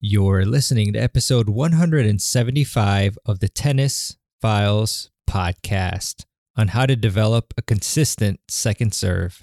You're listening to episode 175 of the Tennis Files podcast on how to develop a consistent second serve.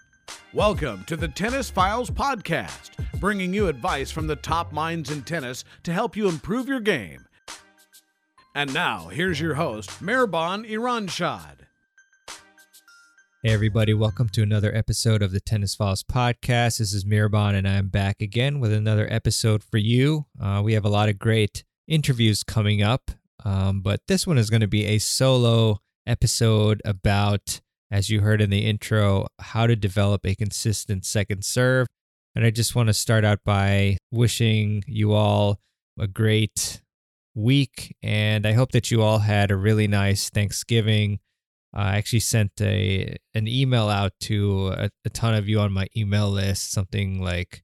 Welcome to the Tennis Files Podcast, bringing you advice from the top minds in tennis to help you improve your game. And now, here's your host, Mehrban Iranshad. Hey, everybody, welcome to another episode of the Tennis Files podcast. This is Mirban, and I'm back again with another episode for you. Uh, we have a lot of great interviews coming up, um, but this one is going to be a solo episode about as you heard in the intro, how to develop a consistent second serve. And I just want to start out by wishing you all a great week. And I hope that you all had a really nice Thanksgiving. I actually sent a an email out to a, a ton of you on my email list, something like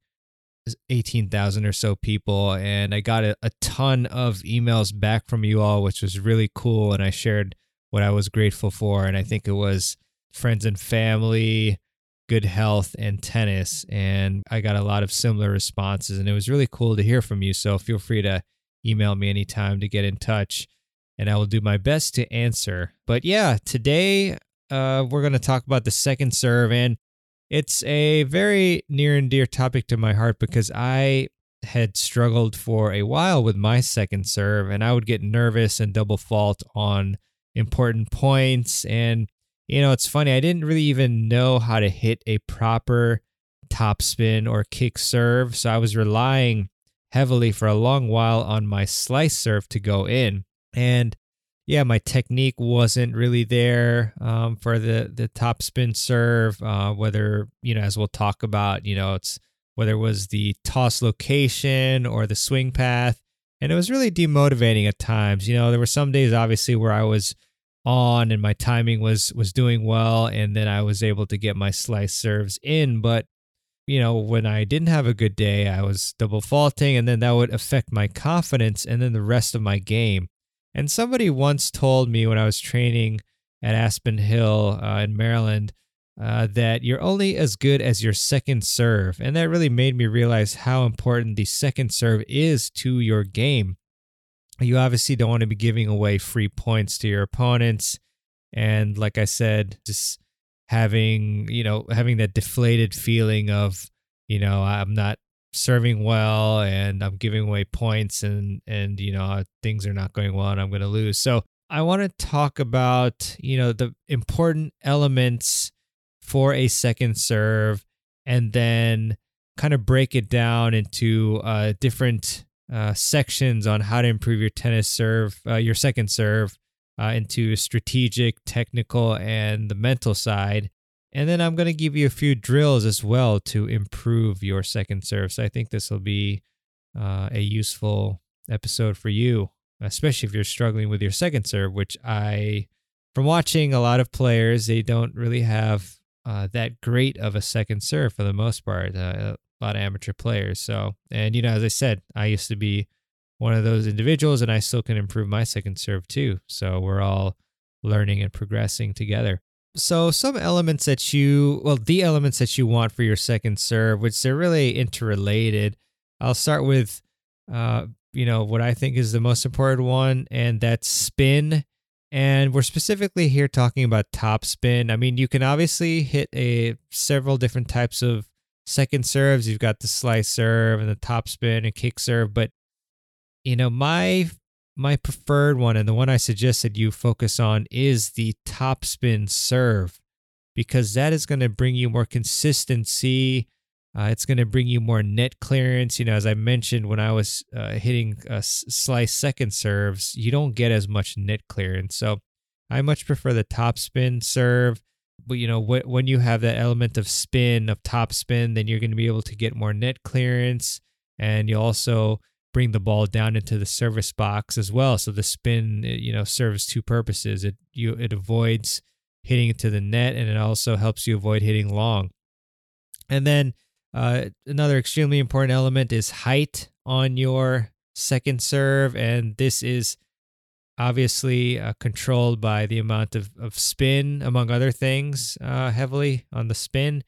18,000 or so people. And I got a, a ton of emails back from you all, which was really cool. And I shared what I was grateful for. And I think it was friends and family, good health, and tennis. And I got a lot of similar responses, and it was really cool to hear from you. So feel free to email me anytime to get in touch, and I will do my best to answer. But yeah, today uh, we're going to talk about the second serve, and it's a very near and dear topic to my heart because I had struggled for a while with my second serve, and I would get nervous and double fault on important points. And you know, it's funny. I didn't really even know how to hit a proper topspin or kick serve. So I was relying heavily for a long while on my slice serve to go in. And yeah, my technique wasn't really there um, for the the topspin serve. Uh, whether you know, as we'll talk about, you know, it's whether it was the toss location or the swing path, and it was really demotivating at times. You know, there were some days, obviously, where I was on and my timing was was doing well and then I was able to get my slice serves in. But you know when I didn't have a good day I was double faulting and then that would affect my confidence and then the rest of my game. And somebody once told me when I was training at Aspen Hill uh, in Maryland uh, that you're only as good as your second serve. And that really made me realize how important the second serve is to your game you obviously don't want to be giving away free points to your opponents. And like I said, just having, you know, having that deflated feeling of, you know, I'm not serving well and I'm giving away points and and you know, things are not going well and I'm going to lose. So, I want to talk about, you know, the important elements for a second serve and then kind of break it down into uh, different uh, sections on how to improve your tennis serve, uh, your second serve, uh, into strategic, technical, and the mental side. And then I'm going to give you a few drills as well to improve your second serve. So I think this will be uh, a useful episode for you, especially if you're struggling with your second serve, which I, from watching a lot of players, they don't really have uh, that great of a second serve for the most part. Uh, a lot of amateur players. So, and you know, as I said, I used to be one of those individuals and I still can improve my second serve too. So we're all learning and progressing together. So some elements that you, well, the elements that you want for your second serve, which they're really interrelated. I'll start with, uh, you know, what I think is the most important one, and that's spin. And we're specifically here talking about top spin. I mean, you can obviously hit a several different types of second serves, you've got the slice serve and the top spin and kick serve. But you know, my my preferred one and the one I suggested you focus on is the top spin serve because that is going to bring you more consistency. Uh, it's going to bring you more net clearance. You know, as I mentioned when I was uh, hitting uh, slice second serves, you don't get as much net clearance. So I much prefer the top spin serve but you know when you have that element of spin of top spin then you're going to be able to get more net clearance and you also bring the ball down into the service box as well. So the spin, you know, serves two purposes. It you it avoids hitting it to the net, and it also helps you avoid hitting long. And then uh, another extremely important element is height on your second serve, and this is obviously uh, controlled by the amount of, of spin, among other things, uh, heavily on the spin.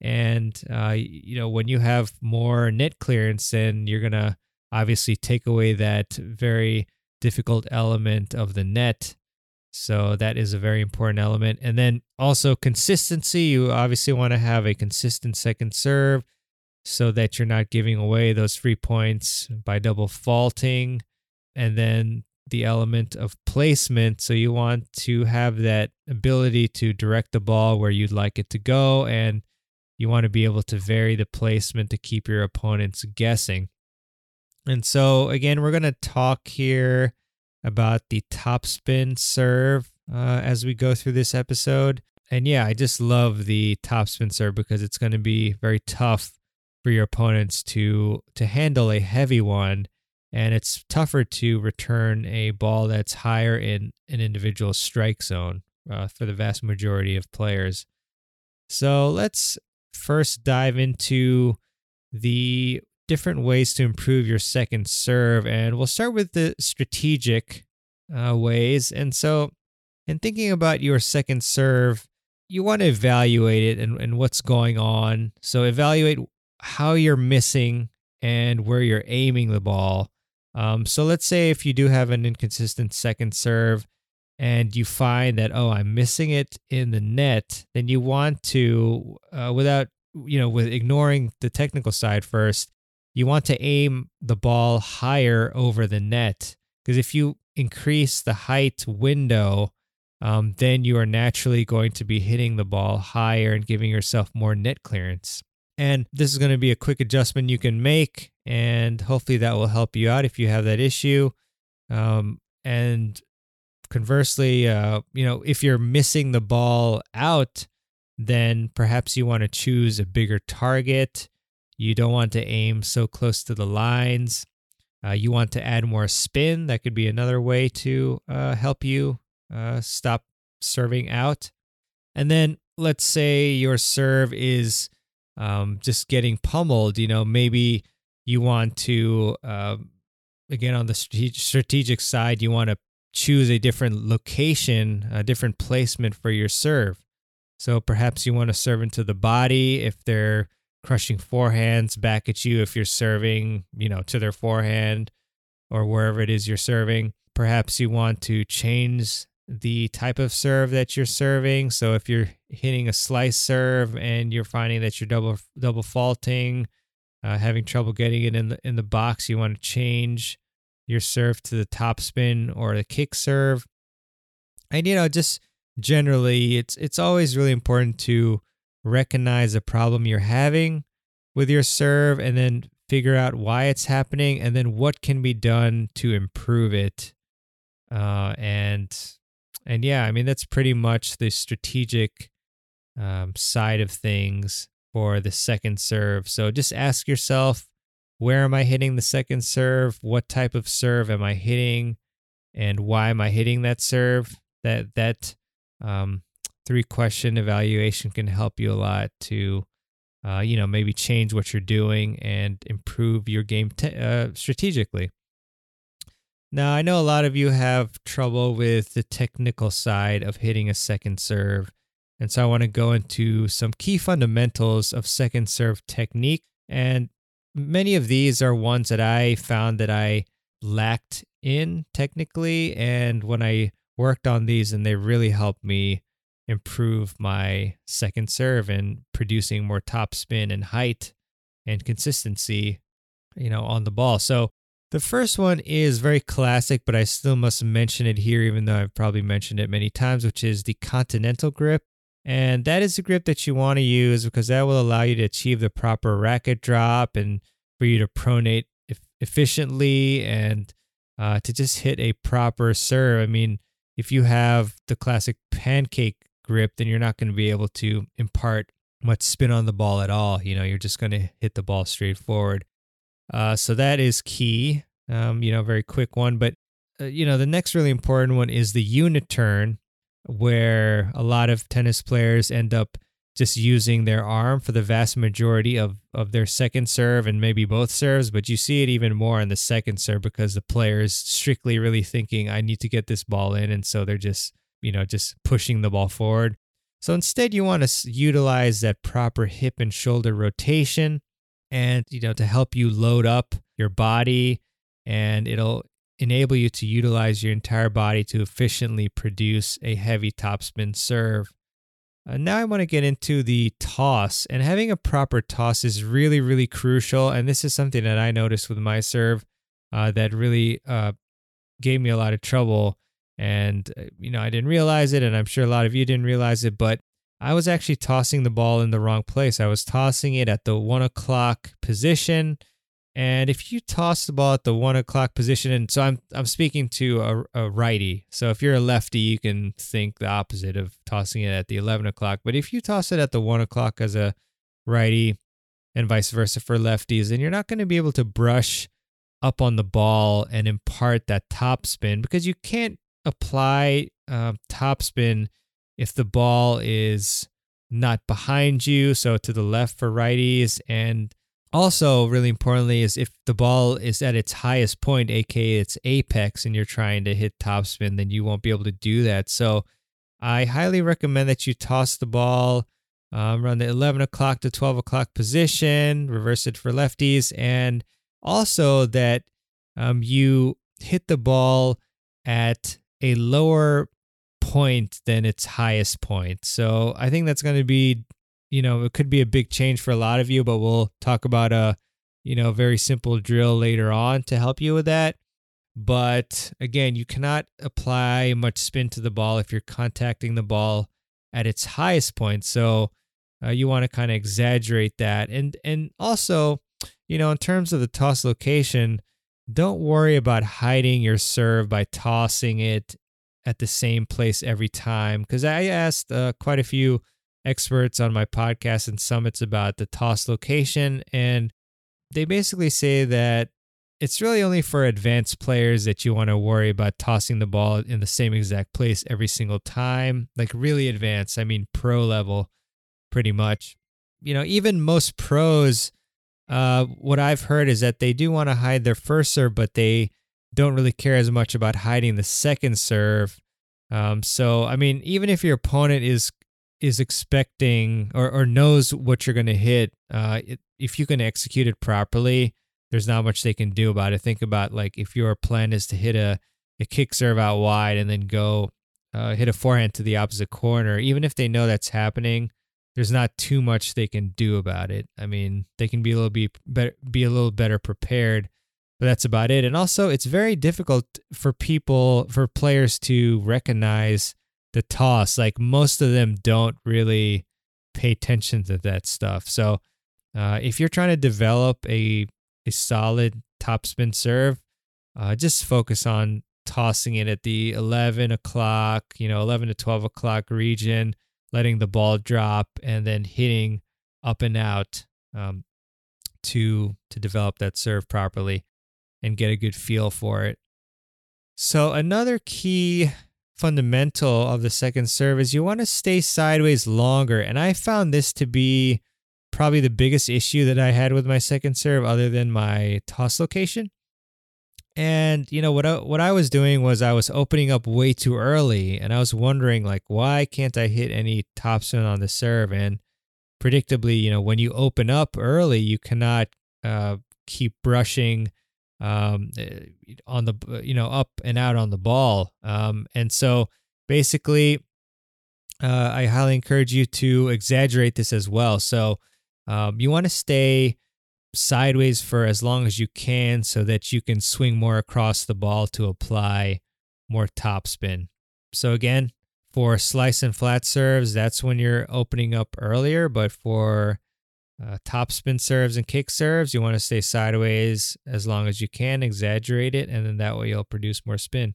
And, uh, you know, when you have more net clearance, then you're going to obviously take away that very difficult element of the net. So that is a very important element. And then also consistency. You obviously want to have a consistent second serve so that you're not giving away those free points by double faulting. And then the element of placement. So you want to have that ability to direct the ball where you'd like it to go. And you want to be able to vary the placement to keep your opponents guessing. And so, again, we're going to talk here about the topspin serve uh, as we go through this episode. And yeah, I just love the topspin serve because it's going to be very tough for your opponents to to handle a heavy one and it's tougher to return a ball that's higher in an individual strike zone uh, for the vast majority of players. So let's first dive into the different ways to improve your second serve, and we'll start with the strategic uh, ways. And so, in thinking about your second serve, you want to evaluate it and, and what's going on. So, evaluate how you're missing and where you're aiming the ball. Um, so let's say if you do have an inconsistent second serve and you find that, oh, I'm missing it in the net, then you want to, uh, without, you know, with ignoring the technical side first, you want to aim the ball higher over the net. Because if you increase the height window, um, then you are naturally going to be hitting the ball higher and giving yourself more net clearance. And this is going to be a quick adjustment you can make, and hopefully that will help you out if you have that issue. Um, and conversely, uh, you know, if you're missing the ball out, then perhaps you want to choose a bigger target. You don't want to aim so close to the lines. Uh, you want to add more spin. That could be another way to uh, help you uh, stop serving out. And then let's say your serve is um, just getting pummeled, you know, maybe you want to, uh, again, on the strategic side, you want to choose a different location, a different placement for your serve. So perhaps you want to serve into the body if they're crushing forehands back at you, if you're serving, you know, to their forehand or wherever it is you're serving. Perhaps you want to change the type of serve that you're serving. So if you're hitting a slice serve and you're finding that you're double double faulting, uh, having trouble getting it in the in the box, you want to change your serve to the top spin or the kick serve. And you know, just generally, it's it's always really important to recognize the problem you're having with your serve and then figure out why it's happening and then what can be done to improve it. Uh, and and yeah, I mean, that's pretty much the strategic um, side of things for the second serve. So just ask yourself, where am I hitting the second serve? What type of serve am I hitting? And why am I hitting that serve? That, that, um, three question evaluation can help you a lot to uh, you know maybe change what you're doing and improve your game uh, strategically now, I know a lot of you have trouble with the technical side of hitting a second serve. And so I want to go into some key fundamentals of second serve technique. And many of these are ones that I found that I lacked in technically. And when I worked on these, and they really helped me improve my second serve and producing more top spin and height and consistency, you know, on the ball. So the first one is very classic, but I still must mention it here, even though I've probably mentioned it many times, which is the continental grip. And that is the grip that you want to use because that will allow you to achieve the proper racket drop and for you to pronate efficiently and uh, to just hit a proper serve. I mean, if you have the classic pancake grip, then you're not going to be able to impart much spin on the ball at all. You know, you're just going to hit the ball straight forward. Uh, so that is key. Um, you know, very quick one. But, uh, you know, the next really important one is the unit turn, where a lot of tennis players end up just using their arm for the vast majority of, of their second serve and maybe both serves. But you see it even more in the second serve because the player is strictly really thinking, I need to get this ball in. And so they're just, you know, just pushing the ball forward. So instead, you want to utilize that proper hip and shoulder rotation and, you know, to help you load up your body and it'll enable you to utilize your entire body to efficiently produce a heavy topspin serve. Uh, now I want to get into the toss, and having a proper toss is really, really crucial. And this is something that I noticed with my serve uh, that really uh, gave me a lot of trouble. And, uh, you know, I didn't realize it, and I'm sure a lot of you didn't realize it, but I was actually tossing the ball in the wrong place. I was tossing it at the one o'clock position and if you toss the ball at the one o'clock position, and so I'm I'm speaking to a, a, righty. So if you're a lefty, you can think the opposite of tossing it at the eleven o'clock. But if you toss it at the one o'clock as a righty, and vice versa for lefties, then you're not going to be able to brush up on the ball and impart that top spin because you can't apply uh, top spin if the ball is not behind you. So to the left for righties and also, really importantly, is if the ball is at its highest point, aka its apex, and you're trying to hit topspin, then you won't be able to do that. So, I highly recommend that you toss the ball um, around the 11 o'clock to 12 o'clock position, reverse it for lefties, and also that um, you hit the ball at a lower point than its highest point. So, I think that's going to be you know, it could be a big change for a lot of you, but we'll talk about a, you know, very simple drill later on to help you with that. But again, you cannot apply much spin to the ball if you're contacting the ball at its highest point. So uh, you want to kind of exaggerate that, and and also, you know, in terms of the toss location, don't worry about hiding your serve by tossing it at the same place every time. Because I asked uh, quite a few experts on my podcast and summits about the toss location. And they basically say that it's really only for advanced players that you want to worry about tossing the ball in the same exact place every single time. Like really advanced, I mean, pro level, pretty much. You know, even most pros, uh, what I've heard is that they do want to hide their first serve, but they don't really care as much about hiding the second serve. Um, so, I mean, even if your opponent is is expecting or, or knows what you're going to hit, uh, it, if you can execute it properly, there's not much they can do about it. Think about like if your plan is to hit a, a kick serve out wide and then go uh, hit a forehand to the opposite corner, even if they know that's happening, there's not too much they can do about it. I mean, they can be a little be better, be a little better prepared, but that's about it. And also, it's very difficult for people, for players to recognize the toss. Like most of them don't really pay attention to that stuff. So uh, if you're trying to develop a a solid topspin serve, uh, just focus on tossing it at the 11 o'clock, you know, 11 to 12 o'clock region, letting the ball drop, and then hitting up and out um, to to develop that serve properly and get a good feel for it. So another key fundamental of the second serve is you want to stay sideways longer. And I found this to be probably the biggest issue that I had with my second serve, other than my toss location. And you know what? I, what I was doing was I was opening up way too early, and I was wondering like, why can't I hit any topspin on the serve? And predictably, you know, when you open up early, you cannot uh, keep brushing um, eh, on the you know up and out on the ball. Um, and so basically, uh, I highly encourage you to exaggerate this as well. So um, you want to stay sideways for as long as you can so that you can swing more across the ball to apply more topspin. So again, for slice and flat serves, that's when you're opening up earlier, but for uh, top spin serves and kick serves, you want to stay sideways as long as you can, exaggerate it, and then that way you'll produce more spin.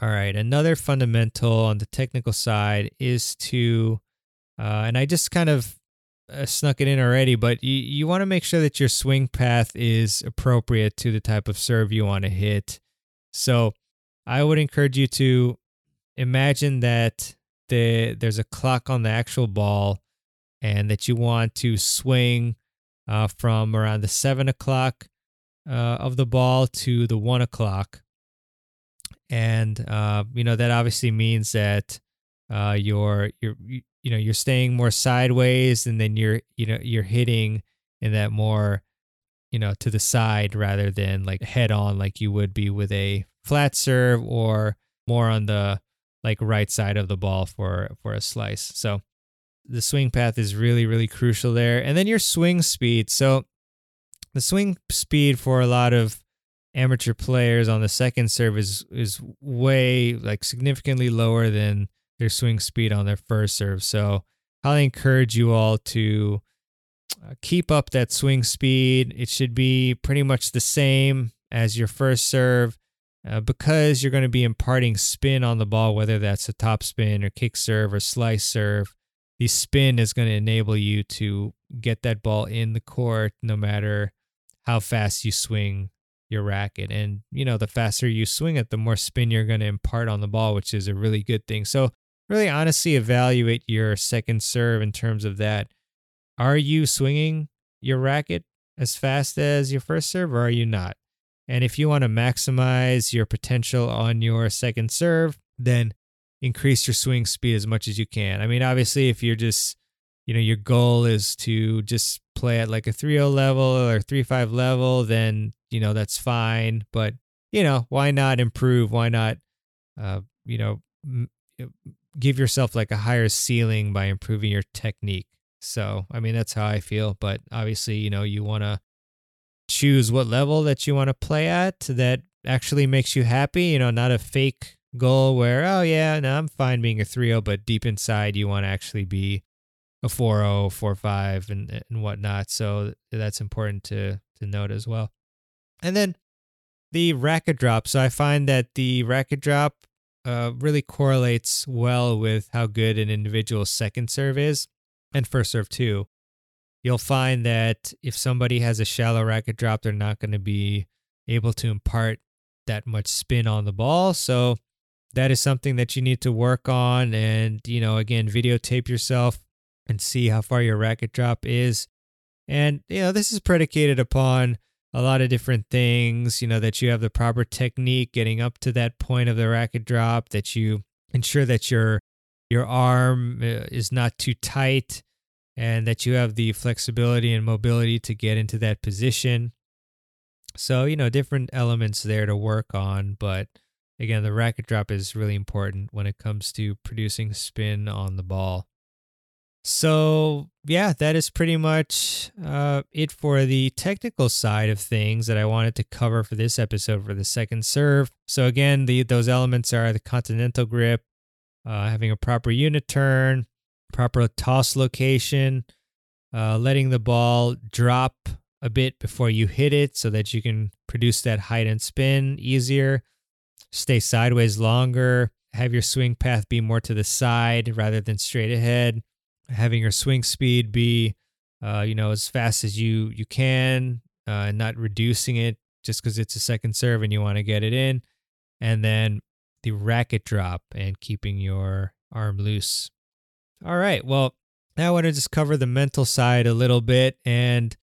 All right. Another fundamental on the technical side is to, uh, and I just kind of uh, snuck it in already, but you, you want to make sure that your swing path is appropriate to the type of serve you want to hit. So I would encourage you to imagine that the, there's a clock on the actual ball and that you want to swing uh, from around the seven o'clock uh, of the ball to the one o'clock and uh, you know that obviously means that uh, you're you're you know you're staying more sideways, and then you're you know you're hitting in that more you know to the side rather than like head on like you would be with a flat serve or more on the like right side of the ball for for a slice. So the swing path is really really crucial there, and then your swing speed. So the swing speed for a lot of amateur players on the second serve is is way like significantly lower than their swing speed on their first serve. So I encourage you all to uh, keep up that swing speed. It should be pretty much the same as your first serve uh, because you're going to be imparting spin on the ball, whether that's a top spin or kick serve or slice serve. The spin is going to enable you to get that ball in the court no matter how fast you swing your racket. And, you know, the faster you swing it, the more spin you're going to impart on the ball, which is a really good thing. So, really honestly evaluate your second serve in terms of that. Are you swinging your racket as fast as your first serve or are you not? And if you want to maximize your potential on your second serve, then increase your swing speed as much as you can. I mean, obviously, if you're just, you know, your goal is to just play at like a 3-0 level or 3-5 level, then you know that's fine. But you know, why not improve? Why not, uh, you know, m- give yourself like a higher ceiling by improving your technique? So, I mean, that's how I feel. But obviously, you know, you want to choose what level that you want to play at that actually makes you happy. You know, not a fake goal where, oh, yeah, no, I'm fine being a 3 0, but deep inside, you want to actually be a 4 0, 4 5, and, and whatnot. So that's important to, to note as well. And then the racket drop. So I find that the racket drop uh, really correlates well with how good an individual's second serve is and first serve too. You'll find that if somebody has a shallow racket drop, they're not going to be able to impart that much spin on the ball. So that is something that you need to work on. And, you know, again, videotape yourself and see how far your racket drop is. And, you know, this is predicated upon a lot of different things, you know, that you have the proper technique getting up to that point of the racket drop, that you ensure that your your arm uh, is not too tight and that you have the flexibility and mobility to get into that position. So, you know, different elements there to work on, but again, the racket drop is really important when it comes to producing spin on the ball. So, yeah, that is pretty much uh, it for the technical side of things that I wanted to cover for this episode for the second serve. So, again, the those elements are the continental grip, uh, having a proper unit turn, proper toss location, uh, letting the ball drop a bit before you hit it so that you can produce that height and spin easier, stay sideways longer, have your swing path be more to the side rather than straight ahead having your swing speed be uh, you know as fast as you you can uh, and not reducing it just because it's a second serve and you want to get it in and then the racket drop and keeping your arm loose. All right well now i want to just cover the mental side a little bit and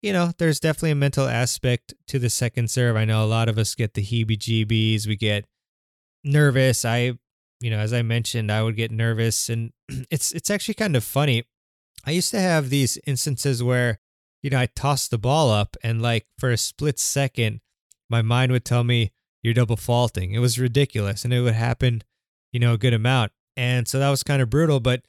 you know there's definitely a mental aspect to the second serve. I know a lot of us get the heebie jeebies we get nervous. I you know, as I mentioned, I would get nervous and it's it's actually kind of funny. I used to have these instances where, you know, I tossed the ball up and like for a split second, my mind would tell me you're double faulting. It was ridiculous and it would happen, you know, a good amount. And so that was kind of brutal. But,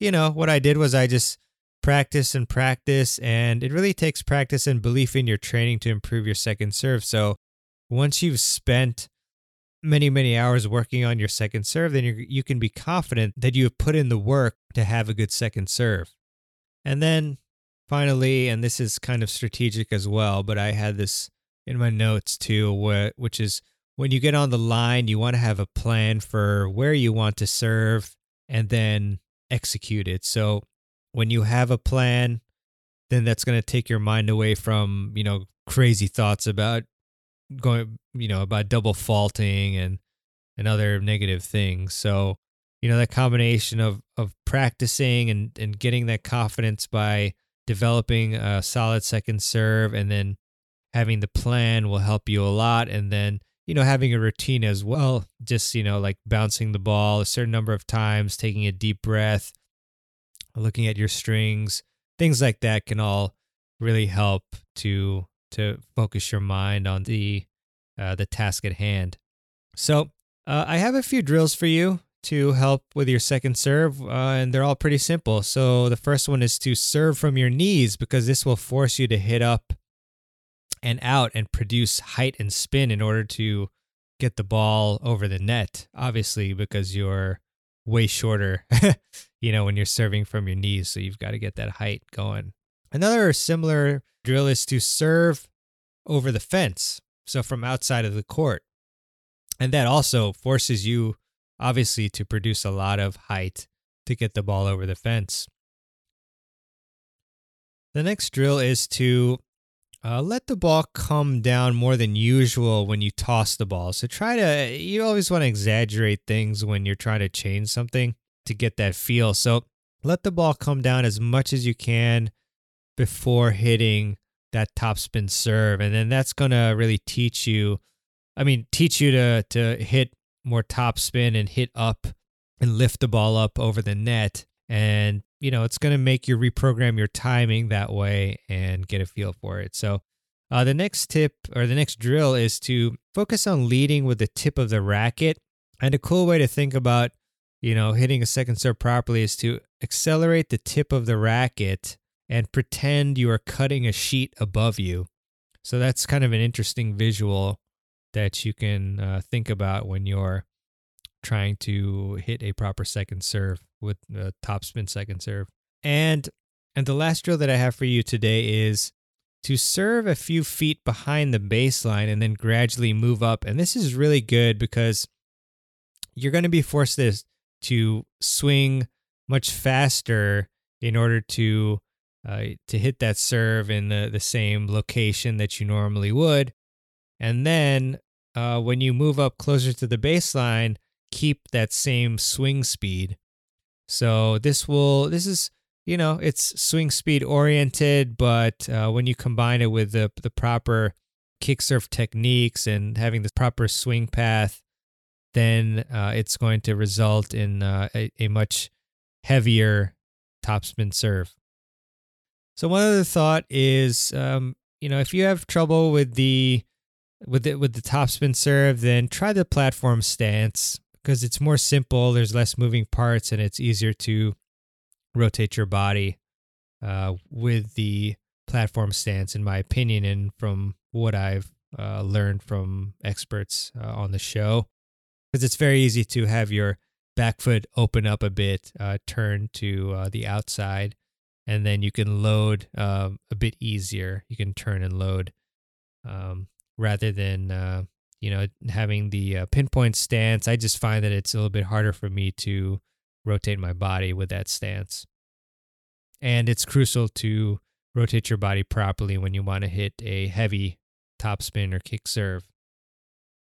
you know, what I did was I just practice and practice. And it really takes practice and belief in your training to improve your second serve. So once you've spent many, many hours working on your second serve, then you you can be confident that you have put in the work to have a good second serve. And then finally, and this is kind of strategic as well, but I had this in my notes too, which is when you get on the line, you want to have a plan for where you want to serve and then execute it. So when you have a plan, then that's going to take your mind away from, you know, crazy thoughts about going, you know, about double faulting and and other negative things. So, you know, that combination of of practicing and and getting that confidence by developing a solid second serve and then having the plan will help you a lot and then you know having a routine as well just you know like bouncing the ball a certain number of times taking a deep breath looking at your strings things like that can all really help to to focus your mind on the uh, the task at hand so uh, i have a few drills for you to help with your second serve, uh, and they're all pretty simple. So the first one is to serve from your knees because this will force you to hit up and out and produce height and spin in order to get the ball over the net. Obviously, because you're way shorter, you know, when you're serving from your knees. So you've got to get that height going. Another similar drill is to serve over the fence. So from outside of the court. And that also forces you obviously to produce a lot of height to get the ball over the fence. The next drill is to uh, let the ball come down more than usual when you toss the ball. So try to, you always want to exaggerate things when you're trying to change something to get that feel. So let the ball come down as much as you can before hitting that topspin serve. And then that's going to really teach you, I mean, teach you to, to hit more top spin and hit up and lift the ball up over the net. And, you know, it's going to make you reprogram your timing that way and get a feel for it. So, uh, the next tip or the next drill is to focus on leading with the tip of the racket. And a cool way to think about, you know, hitting a second serve properly is to accelerate the tip of the racket and pretend you are cutting a sheet above you. So that's kind of an interesting visual that you can uh, think about when you're trying to hit a proper second serve with a topspin second serve. And and the last drill that I have for you today is to serve a few feet behind the baseline and then gradually move up. And this is really good because you're going to be forced to, to swing much faster in order to uh, to hit that serve in the, the same location that you normally would. And then uh, when you move up closer to the baseline, keep that same swing speed. So this will, this is, you know, it's swing speed oriented, but uh, when you combine it with the, the proper kick serve techniques and having the proper swing path, then uh, it's going to result in uh, a, a much heavier topspin serve. So one other thought is, um, you know, if you have trouble with the with it with the topspin serve, then try the platform stance because it's more simple. There's less moving parts, and it's easier to rotate your body uh, with the platform stance, in my opinion, and from what I've uh, learned from experts uh, on the show. Because it's very easy to have your back foot open up a bit, uh, turn to uh, the outside, and then you can load um, a bit easier. You can turn and load um, rather than uh, you know having the uh, pinpoint stance. I just find that it's a little bit harder for me to rotate my body with that stance, and it's crucial to rotate your body properly when you want to hit a heavy top spin or kick serve.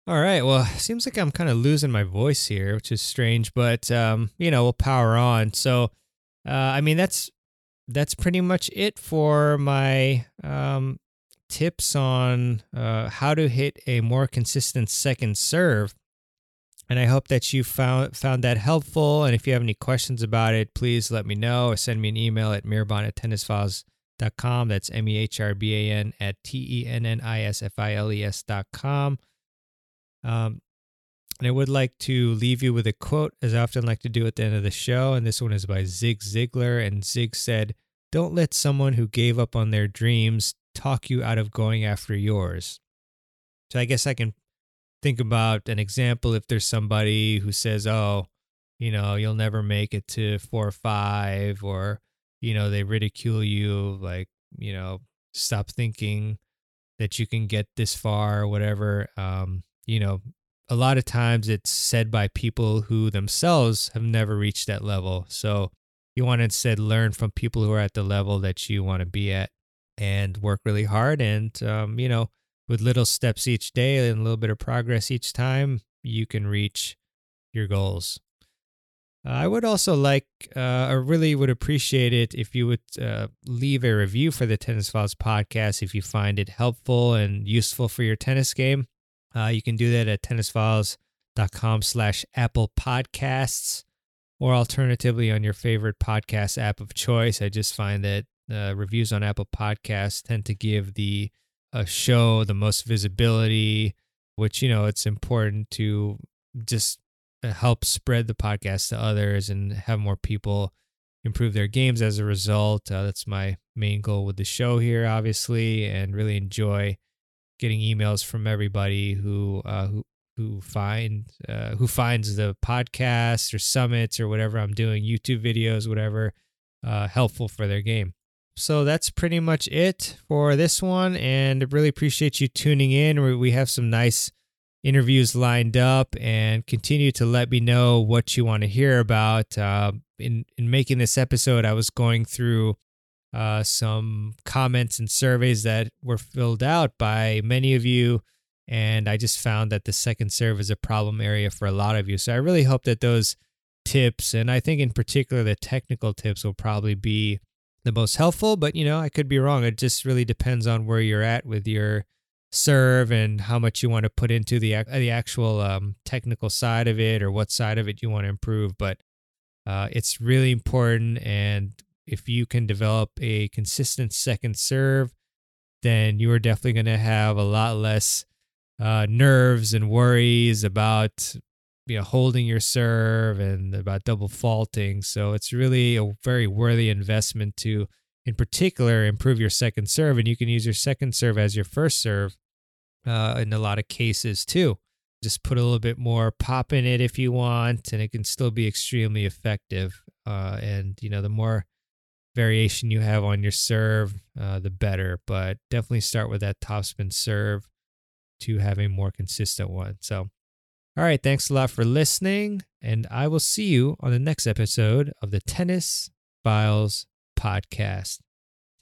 All right, well, seems like I'm kind of losing my voice here, which is strange, but um, you know, we'll power on. So, uh, I mean, that's that's pretty much it for my um, tips on uh, how to hit a more consistent second serve. And I hope that you found found that helpful. And if you have any questions about it, please let me know or send me an email at mehrban at tennisfiles.com. That's M E H R B A N at T E N N I S F I L E S.com. Um, And I would like to leave you with a quote, as I often like to do at the end of the show. And this one is by Zig Ziglar. And Zig said, Don't let someone who gave up on their dreams talk you out of going after yours. So I guess I can think about an example if there's somebody who says, Oh, you know, you'll never make it to four or five, or, you know, they ridicule you, like, you know, stop thinking that you can get this far or whatever. Um, you know, a lot of times it's said by people who themselves have never reached that level. So you want to instead learn from people who are at the level that you want to be at and work really hard. And, um, you know, with little steps each day and a little bit of progress each time, you can reach your goals. I would also like, uh, I really would appreciate it if you would uh, leave a review for the Tennis Files podcast if you find it helpful and useful for your tennis game. Uh, you can do that at tennisfiles.com slash Apple Podcasts or alternatively on your favorite podcast app of choice. I just find that uh, reviews on Apple Podcasts tend to give the uh, show the most visibility, which, you know, it's important to just uh, help spread the podcast to others and have more people improve their games as a result. Uh, that's my main goal with the show here, obviously, and really enjoy getting emails from everybody who uh, who who find uh, who finds the podcasts or summits or whatever I'm doing, YouTube videos, whatever, uh, helpful for their game. So that's pretty much it for this one, and really appreciate you tuning in. We have some nice interviews lined up, and continue to let me know what you want to hear about. Uh, in in making this episode, I was going through uh, some comments and surveys that were filled out by many of you. And I just found that the second serve is a problem area for a lot of you. So I really hope that those tips, and I think in particular the technical tips, will probably be the most helpful. But, you know, I could be wrong. It just really depends on where you're at with your serve and how much you want to put into the, the actual um, technical side of it or what side of it you want to improve. But uh, it's really important. And if you can develop a consistent second serve, then you are definitely going to have a lot less uh, nerves and worries about you know holding your serve and about double faulting. So it's really a very worthy investment to, in particular, improve your second serve, and you can use your second serve as your first serve uh, in a lot of cases too. Just put a little bit more pop in it if you want, and it can still be extremely effective. Uh, and you know the more variation you have on your serve, uh, the better. But definitely start with that topspin serve to have a more consistent one. So, all right, thanks a lot for listening, and I will see you on the next episode of the Tennis Files podcast.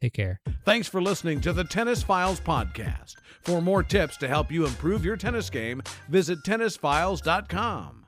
Take care. Thanks for listening to the Tennis Files podcast. For more tips to help you improve your tennis game, visit tennisfiles.com.